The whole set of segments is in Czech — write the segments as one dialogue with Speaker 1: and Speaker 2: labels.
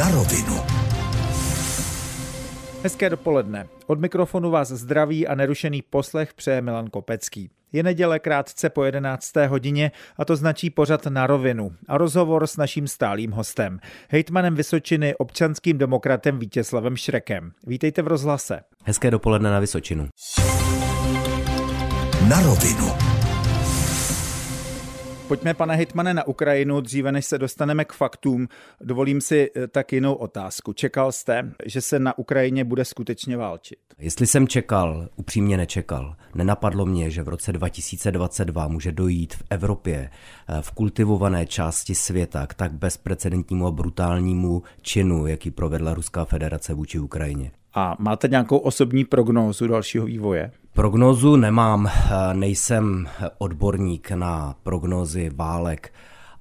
Speaker 1: Na rovinu.
Speaker 2: Hezké dopoledne. Od mikrofonu vás zdraví a nerušený poslech přeje Milan Kopecký. Je neděle krátce po 11. hodině a to značí pořad na rovinu a rozhovor s naším stálým hostem, hejtmanem Vysočiny, občanským demokratem Vítězslavem Šrekem. Vítejte v rozhlase.
Speaker 3: Hezké dopoledne na Vysočinu.
Speaker 1: Na rovinu.
Speaker 2: Pojďme, pane Hitmane, na Ukrajinu. Dříve než se dostaneme k faktům, dovolím si eh, tak jinou otázku. Čekal jste, že se na Ukrajině bude skutečně válčit?
Speaker 3: Jestli jsem čekal, upřímně nečekal. Nenapadlo mě, že v roce 2022 může dojít v Evropě, eh, v kultivované části světa, k tak bezprecedentnímu a brutálnímu činu, jaký provedla Ruská federace vůči Ukrajině.
Speaker 2: A máte nějakou osobní prognózu dalšího vývoje?
Speaker 3: Prognózu nemám, eh, nejsem odborník na prognózy válek,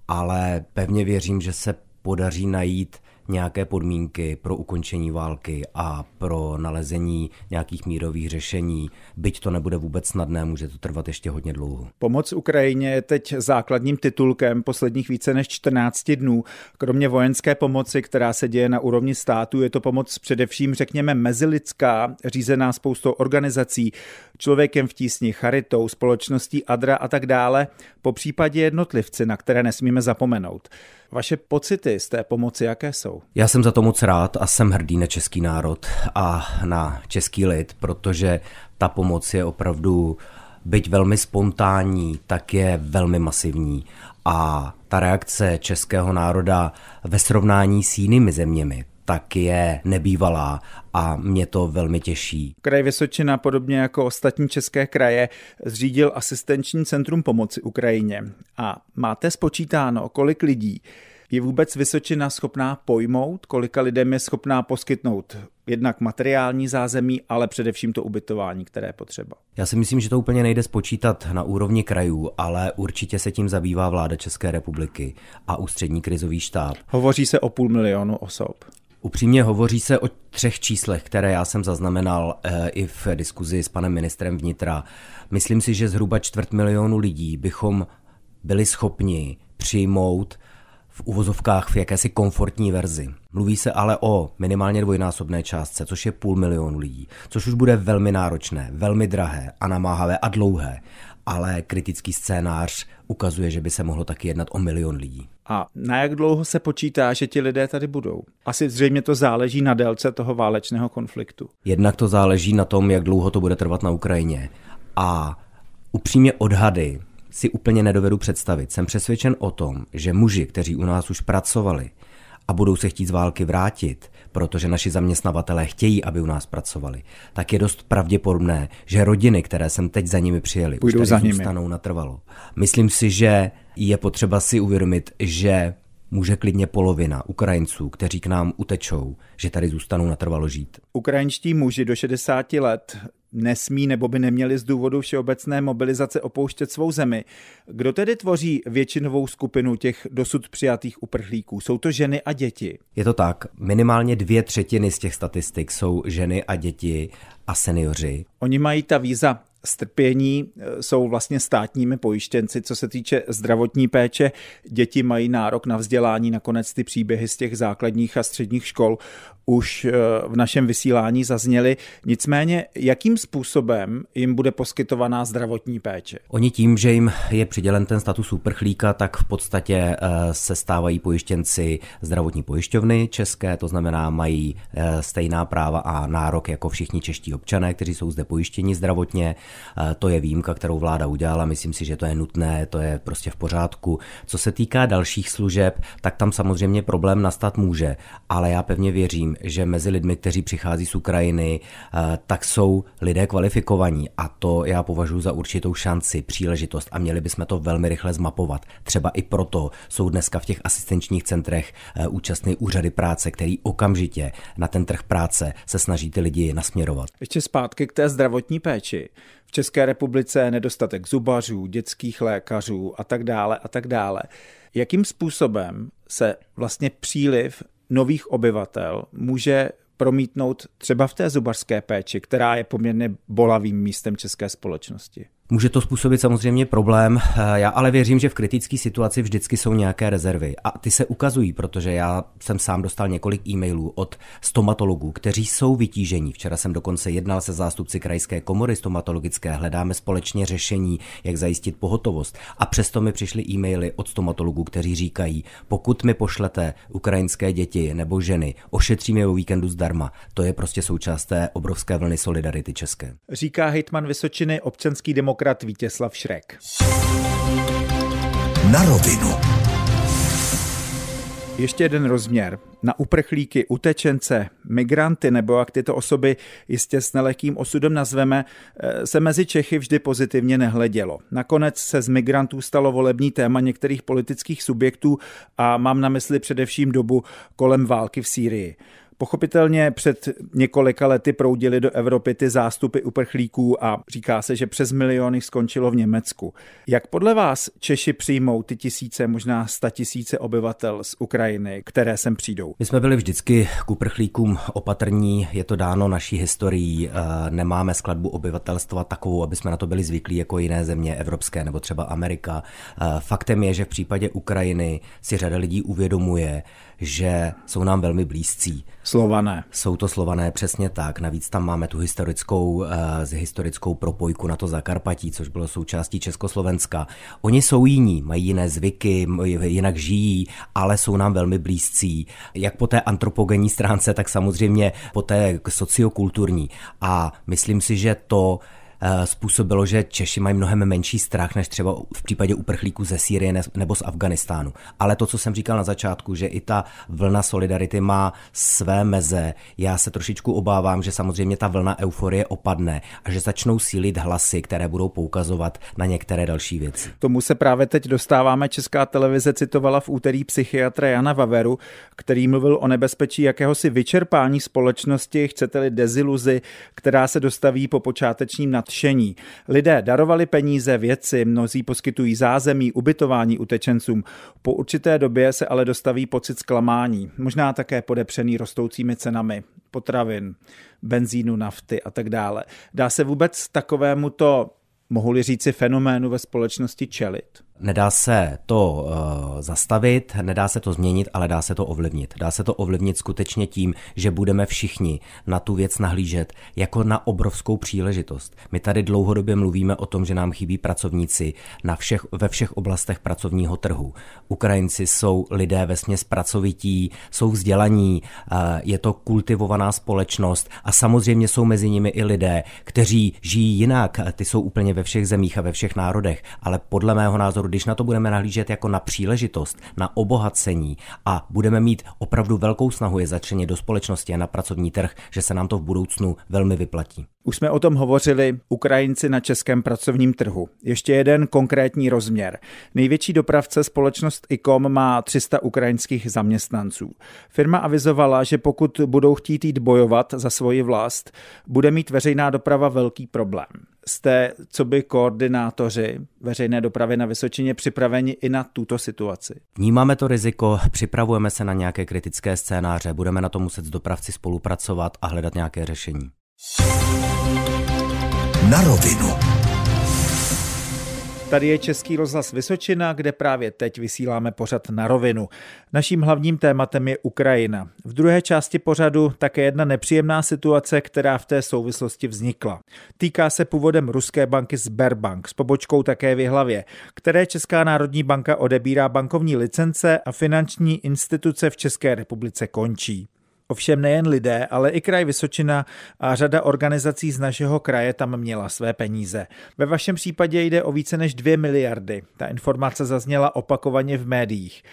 Speaker 3: ale pevně věřím, že se podaří najít nějaké podmínky pro ukončení války a pro nalezení nějakých mírových řešení. Byť to nebude vůbec snadné, může to trvat ještě hodně dlouho.
Speaker 2: Pomoc Ukrajině je teď základním titulkem posledních více než 14 dnů. Kromě vojenské pomoci, která se děje na úrovni státu, je to pomoc především, řekněme, mezilidská, řízená spoustou organizací, člověkem v tísni, charitou, společností Adra a tak dále, po případě jednotlivci, na které nesmíme zapomenout. Vaše pocity z té pomoci jaké jsou?
Speaker 3: Já jsem za to moc rád a jsem hrdý na český národ a na český lid, protože ta pomoc je opravdu, byť velmi spontánní, tak je velmi masivní. A ta reakce českého národa ve srovnání s jinými zeměmi, tak je nebývalá a mě to velmi těší.
Speaker 2: Kraj Vysočina, podobně jako ostatní české kraje, zřídil asistenční centrum pomoci Ukrajině. A máte spočítáno, kolik lidí je vůbec Vysočina schopná pojmout, kolika lidem je schopná poskytnout jednak materiální zázemí, ale především to ubytování, které je potřeba.
Speaker 3: Já si myslím, že to úplně nejde spočítat na úrovni krajů, ale určitě se tím zabývá vláda České republiky a ústřední krizový štáb.
Speaker 2: Hovoří se o půl milionu osob.
Speaker 3: Upřímně hovoří se o třech číslech, které já jsem zaznamenal e, i v diskuzi s panem ministrem vnitra. Myslím si, že zhruba čtvrt milionu lidí bychom byli schopni přijmout v uvozovkách v jakési komfortní verzi. Mluví se ale o minimálně dvojnásobné částce, což je půl milionu lidí, což už bude velmi náročné, velmi drahé a namáhavé a dlouhé, ale kritický scénář ukazuje, že by se mohlo taky jednat o milion lidí.
Speaker 2: A na jak dlouho se počítá, že ti lidé tady budou? Asi zřejmě to záleží na délce toho válečného konfliktu.
Speaker 3: Jednak to záleží na tom, jak dlouho to bude trvat na Ukrajině. A upřímně odhady si úplně nedovedu představit. Jsem přesvědčen o tom, že muži, kteří u nás už pracovali a budou se chtít z války vrátit, protože naši zaměstnavatelé chtějí, aby u nás pracovali, tak je dost pravděpodobné, že rodiny, které jsem teď za nimi přijeli,
Speaker 2: Půjdou
Speaker 3: už tady
Speaker 2: za nimi.
Speaker 3: zůstanou natrvalo. Myslím si, že je potřeba si uvědomit, že může klidně polovina Ukrajinců, kteří k nám utečou, že tady zůstanou natrvalo žít.
Speaker 2: Ukrajinští muži do 60 let nesmí nebo by neměli z důvodu všeobecné mobilizace opouštět svou zemi. Kdo tedy tvoří většinovou skupinu těch dosud přijatých uprchlíků? Jsou to ženy a děti?
Speaker 3: Je to tak. Minimálně dvě třetiny z těch statistik jsou ženy a děti a seniori.
Speaker 2: Oni mají ta víza strpění, e, jsou vlastně státními pojištěnci, co se týče zdravotní péče. Děti mají nárok na vzdělání, nakonec ty příběhy z těch základních a středních škol už e, v našem vysílání zazněly. Nicméně, jakým způsobem jim bude poskytovaná zdravotní péče?
Speaker 3: Oni tím, že jim je přidělen ten status uprchlíka, tak v podstatě e, se stávají pojištěnci zdravotní pojišťovny české, to znamená mají stejná práva a nárok jako všichni čeští občané, kteří jsou zde pojištěni zdravotně. To je výjimka, kterou vláda udělala, myslím si, že to je nutné, to je prostě v pořádku. Co se týká dalších služeb, tak tam samozřejmě problém nastat může, ale já pevně věřím, že mezi lidmi, kteří přichází z Ukrajiny, tak jsou lidé kvalifikovaní a to já považuji za určitou šanci, příležitost a měli bychom to velmi rychle zmapovat. Třeba i proto jsou dneska v těch asistenčních centrech účastní úřady práce, který okamžitě na ten trh práce se snaží ty lidi nasměrovat.
Speaker 2: Ještě zpátky k té zdravotní péči. V České republice nedostatek zubařů, dětských lékařů a tak dále a tak dále. Jakým způsobem se vlastně příliv nových obyvatel může promítnout třeba v té zubařské péči, která je poměrně bolavým místem české společnosti?
Speaker 3: Může to způsobit samozřejmě problém, já ale věřím, že v kritické situaci vždycky jsou nějaké rezervy a ty se ukazují, protože já jsem sám dostal několik e-mailů od stomatologů, kteří jsou vytížení. Včera jsem dokonce jednal se zástupci krajské komory stomatologické, hledáme společně řešení, jak zajistit pohotovost. A přesto mi přišly e-maily od stomatologů, kteří říkají, pokud mi pošlete ukrajinské děti nebo ženy, ošetříme o víkendu zdarma. To je prostě součást té obrovské vlny solidarity české.
Speaker 2: Říká hejtman Vysočiny občanský demokrat Vítězslav Šrek. Na rovinu. Ještě jeden rozměr. Na uprchlíky, utečence, migranty nebo jak tyto osoby jistě s nelehkým osudem nazveme, eh, se mezi Čechy vždy pozitivně nehledělo. Nakonec se z migrantů stalo volební téma některých politických subjektů a mám na mysli především dobu kolem války v Sýrii. Pochopitelně před několika lety proudily do Evropy ty zástupy uprchlíků a říká se, že přes miliony skončilo v Německu. Jak podle vás Češi přijmou ty tisíce, možná sta tisíce obyvatel z Ukrajiny, které sem přijdou?
Speaker 3: My jsme byli vždycky k uprchlíkům opatrní, je to dáno naší historií, eh, nemáme skladbu obyvatelstva takovou, aby jsme na to byli zvyklí jako jiné země evropské nebo třeba Amerika. Eh, faktem je, že v případě Ukrajiny si řada lidí uvědomuje, že jsou nám velmi blízcí.
Speaker 2: Slované.
Speaker 3: Jsou to slované, přesně tak. Navíc tam máme tu historickou, uh, historickou propojku na to Zakarpatí, což bylo součástí Československa. Oni jsou jiní, mají jiné zvyky, jinak žijí, ale jsou nám velmi blízcí. Jak po té antropogenní stránce, tak samozřejmě po té sociokulturní. A myslím si, že to Eh, způsobilo, že Češi mají mnohem menší strach než třeba v případě uprchlíků ze Sýrie nebo z Afganistánu. Ale to, co jsem říkal na začátku, že i ta vlna solidarity má své meze, já se trošičku obávám, že samozřejmě ta vlna euforie opadne a že začnou sílit hlasy, které budou poukazovat na některé další věci.
Speaker 2: Tomu se právě teď dostáváme. Česká televize citovala v úterý psychiatra Jana Vaveru, který mluvil o nebezpečí jakéhosi vyčerpání společnosti, chcete-li deziluzi, která se dostaví po počátečním nad nadšení. Lidé darovali peníze, věci, mnozí poskytují zázemí, ubytování utečencům. Po určité době se ale dostaví pocit zklamání, možná také podepřený rostoucími cenami potravin, benzínu, nafty a tak dále. Dá se vůbec takovému to, mohu-li říci, fenoménu ve společnosti čelit?
Speaker 3: Nedá se to uh, zastavit, nedá se to změnit, ale dá se to ovlivnit. Dá se to ovlivnit skutečně tím, že budeme všichni na tu věc nahlížet jako na obrovskou příležitost. My tady dlouhodobě mluvíme o tom, že nám chybí pracovníci na všech, ve všech oblastech pracovního trhu. Ukrajinci jsou lidé ve směs pracovití, jsou vzdělaní, uh, je to kultivovaná společnost a samozřejmě jsou mezi nimi i lidé, kteří žijí jinak. Ty jsou úplně ve všech zemích a ve všech národech, ale podle mého názoru když na to budeme nahlížet jako na příležitost, na obohacení a budeme mít opravdu velkou snahu je začlenit do společnosti a na pracovní trh, že se nám to v budoucnu velmi vyplatí.
Speaker 2: Už jsme o tom hovořili, Ukrajinci na českém pracovním trhu. Ještě jeden konkrétní rozměr. Největší dopravce společnost ICOM má 300 ukrajinských zaměstnanců. Firma avizovala, že pokud budou chtít jít bojovat za svoji vlast, bude mít veřejná doprava velký problém jste, co by koordinátoři veřejné dopravy na Vysočině připraveni i na tuto situaci?
Speaker 3: Vnímáme to riziko, připravujeme se na nějaké kritické scénáře, budeme na to muset s dopravci spolupracovat a hledat nějaké řešení.
Speaker 2: Na rovinu. Tady je Český rozhlas Vysočina, kde právě teď vysíláme pořad na rovinu. Naším hlavním tématem je Ukrajina. V druhé části pořadu také jedna nepříjemná situace, která v té souvislosti vznikla. Týká se původem ruské banky Sberbank s pobočkou také v hlavě, které Česká národní banka odebírá bankovní licence a finanční instituce v České republice končí. Ovšem nejen lidé, ale i kraj Vysočina a řada organizací z našeho kraje tam měla své peníze. Ve vašem případě jde o více než 2 miliardy. Ta informace zazněla opakovaně v médiích.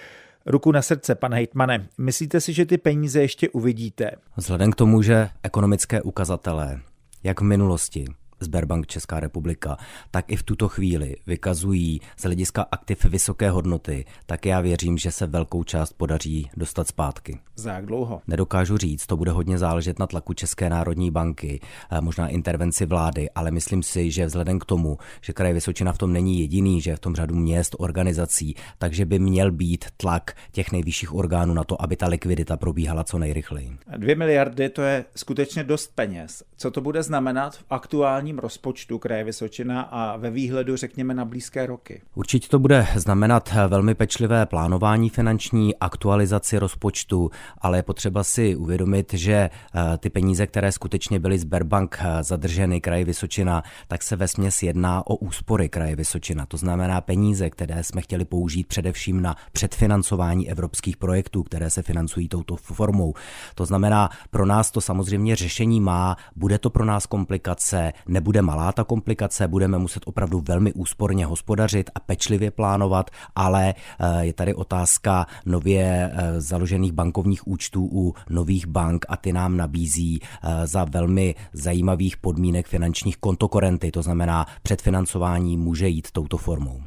Speaker 2: Ruku na srdce, pane hejtmane, myslíte si, že ty peníze ještě uvidíte?
Speaker 3: Vzhledem k tomu, že ekonomické ukazatele, jak v minulosti, Sberbank Česká republika, tak i v tuto chvíli vykazují z hlediska aktiv vysoké hodnoty, tak já věřím, že se velkou část podaří dostat zpátky.
Speaker 2: Za jak dlouho?
Speaker 3: Nedokážu říct, to bude hodně záležet na tlaku České národní banky, eh, možná intervenci vlády, ale myslím si, že vzhledem k tomu, že kraj Vysočina v tom není jediný, že je v tom řadu měst, organizací, takže by měl být tlak těch nejvyšších orgánů na to, aby ta likvidita probíhala co nejrychleji.
Speaker 2: Dvě miliardy to je skutečně dost peněz. Co to bude znamenat v aktuální aktuálním rozpočtu kraje Vysočina a ve výhledu, řekněme, na blízké roky?
Speaker 3: Určitě to bude znamenat velmi pečlivé plánování finanční, aktualizaci rozpočtu, ale je potřeba si uvědomit, že eh, ty peníze, které skutečně byly z Berbank eh, zadrženy kraji Vysočina, tak se ve směs jedná o úspory kraje Vysočina. To znamená peníze, které jsme chtěli použít především na předfinancování evropských projektů, které se financují touto formou. To znamená, pro nás to samozřejmě řešení má, bude to pro nás komplikace, nebude malá ta komplikace, budeme muset opravdu velmi úsporně hospodařit a pečlivě plánovat, ale eh, je tady otázka nově eh, založených bankovních účtů u nových bank a ty nám nabízí eh, za velmi zajímavých podmínek finančních kontokorenty, to znamená předfinancování může jít touto formou.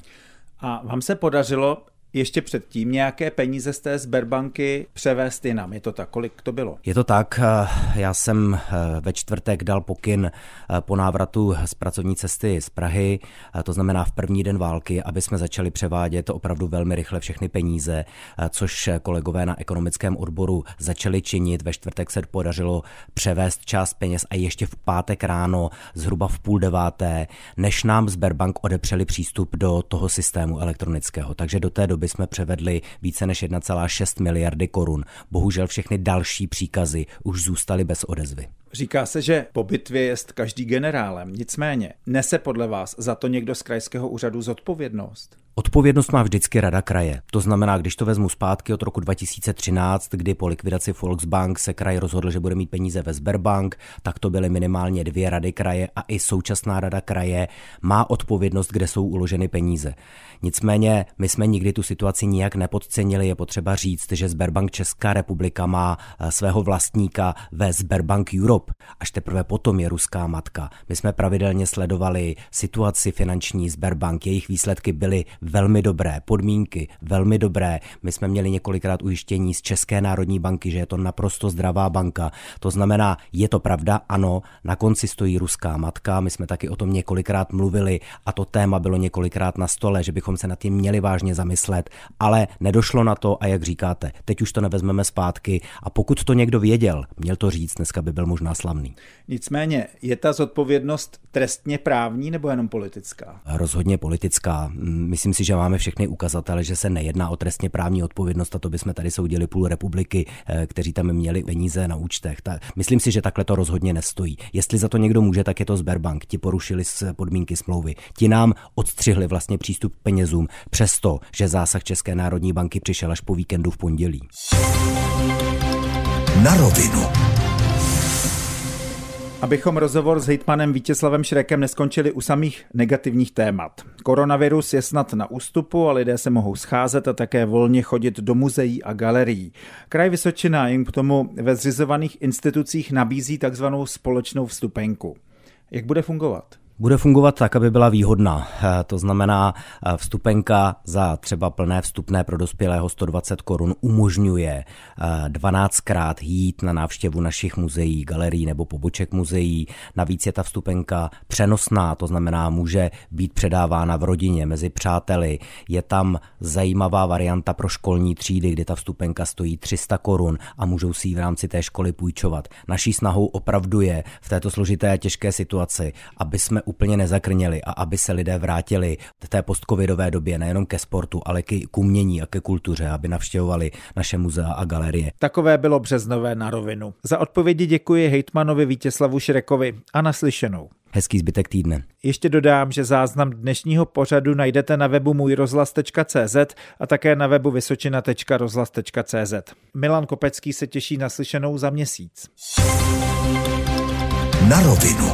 Speaker 2: A vám se podařilo ještě předtím nějaké peníze z té Sberbanky převést jinam. Je to tak? Kolik to bylo?
Speaker 3: Je to tak. Eh, já jsem eh, ve čtvrtek dal pokyn eh, po návratu z pracovní cesty z Prahy, to znamená v první den války, aby jsme začali převádět opravdu velmi rychle všechny peníze, což kolegové na ekonomickém odboru začali činit. Ve čtvrtek se podařilo převést část peněz a ještě v pátek ráno, zhruba v půl deváté, než nám Sberbank odepřeli přístup do toho systému elektronického. Takže do té doby doby jsme převedli více než 1,6 miliardy korun. Bohužel všechny další příkazy už zůstaly bez odezvy.
Speaker 2: Říká se, že po bitvě je každý generálem. Nicméně, nese podle vás za to někdo z krajského úřadu zodpovědnost?
Speaker 3: Odpovědnost má vždycky rada kraje. To znamená, když to vezmu zpátky od roku 2013, kdy po likvidaci Volksbank se kraj rozhodl, že bude mít peníze ve Sberbank, tak to byly minimálně dvě rady kraje a i současná rada kraje má odpovědnost, kde jsou uloženy peníze. Nicméně my jsme nikdy tu situaci nijak nepodcenili. Je potřeba říct, že Sberbank Česká republika má eh, svého vlastníka ve Sberbank Europe. Až teprve potom je ruská matka. My jsme pravidelně sledovali situaci finanční Sberbank. Jejich výsledky byly velmi dobré, podmínky velmi dobré. My jsme měli několikrát ujištění z České národní banky, že je to naprosto zdravá banka. To znamená, je to pravda, ano, na konci stojí ruská matka. My jsme taky o tom několikrát mluvili a to téma bylo několikrát na stole, že bychom se nad tím měli vážně zamyslet, ale nedošlo na to a jak říkáte, teď už to nevezmeme zpátky a pokud to někdo věděl, měl to říct, dneska by byl možná slavný.
Speaker 2: Nicméně, je ta zodpovědnost trestně právní nebo jenom politická?
Speaker 3: Rozhodně politická. Myslím si, že máme všechny ukazatele, že se nejedná o trestně právní odpovědnost a to bychom tady soudili půl republiky, eh, kteří tam měli peníze na účtech. Ta, myslím si, že takhle to rozhodně nestojí. Jestli za to někdo může, tak je to Sberbank. Ti porušili podmínky smlouvy. Ti nám odstřihli vlastně přístup k penězům, přesto, že zásah České národní banky přišel až po víkendu v pondělí.
Speaker 2: Na rovinu. Abychom rozhovor s hejtmanem Vítězslavem Šrekem neskončili u samých negativních témat. Koronavirus je snad na ústupu a lidé se mohou scházet a také volně chodit do muzeí a galerií. Kraj Vysočina jim k tomu ve zřizovaných institucích nabízí takzvanou společnou vstupenku. Jak bude fungovat?
Speaker 3: Bude fungovat tak, aby byla výhodná. Eh, to znamená, eh, vstupenka za třeba plné vstupné pro dospělého 120 korun umožňuje 12krát eh, jít na návštěvu našich muzeí, galerií nebo poboček muzeí. Navíc je ta vstupenka přenosná, to znamená, může být předávána v rodině, mezi přáteli. Je tam zajímavá varianta pro školní třídy, kdy ta vstupenka stojí 300 korun a můžou si ji v rámci té školy půjčovat. Naší snahou opravdu je v této složité a těžké situaci, aby jsme úplně nezakrněli a aby se lidé vrátili v té postcovidové době nejenom ke sportu, ale k umění a ke kultuře, aby navštěvovali naše muzea a galerie.
Speaker 2: Takové bylo březnové na rovinu. Za odpovědi děkuji hejtmanovi Vítězslavu Šrekovi a naslyšenou.
Speaker 3: Hezký zbytek týdne.
Speaker 2: Ještě dodám, že záznam dnešního pořadu najdete na webu můjrozhlas.cz a také na webu vysočina.rozhlas.cz. Milan Kopecký se těší na slyšenou za měsíc. Na rovinu.